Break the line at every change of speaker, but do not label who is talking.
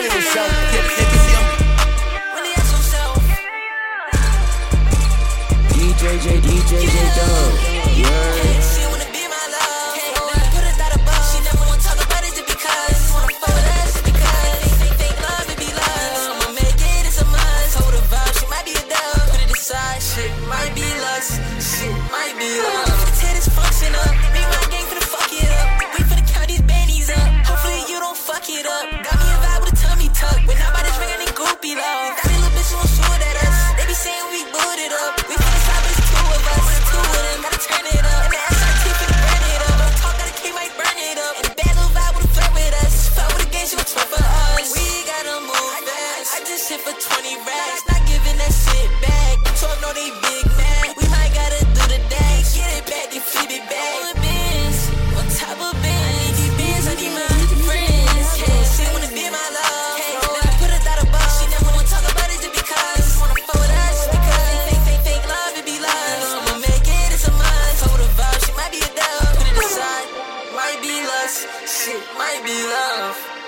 running himself. Yeah, yeah, see, I'm
Really ask yourself.
DJ J, DJ J Dub. Yeah.
She wanna be my love. Never put a thought above. She never wanna talk about it just because. Wanna fuck with us because. Think, think love it be love. I'ma make it, it's a must. Hold a vibe, she might be a dove. Put it aside, shit might be lust. Shit might be love. 20 racks. Not giving that shit back. Talk, no, they big man. We might gotta do the dash. Get it back, then flip it back. The bins, on top of bins. I need these bins, I need my friends. Yeah, she wanna be my love. Hey, Never put a thought above. She never wanna talk about it just because. She Wanna fuck with us just because. Think, think, think love, it be love. I'ma make it, it's a must. Hold a vibe, she might be a dove. Put it aside, might be lust. Shit, might be love.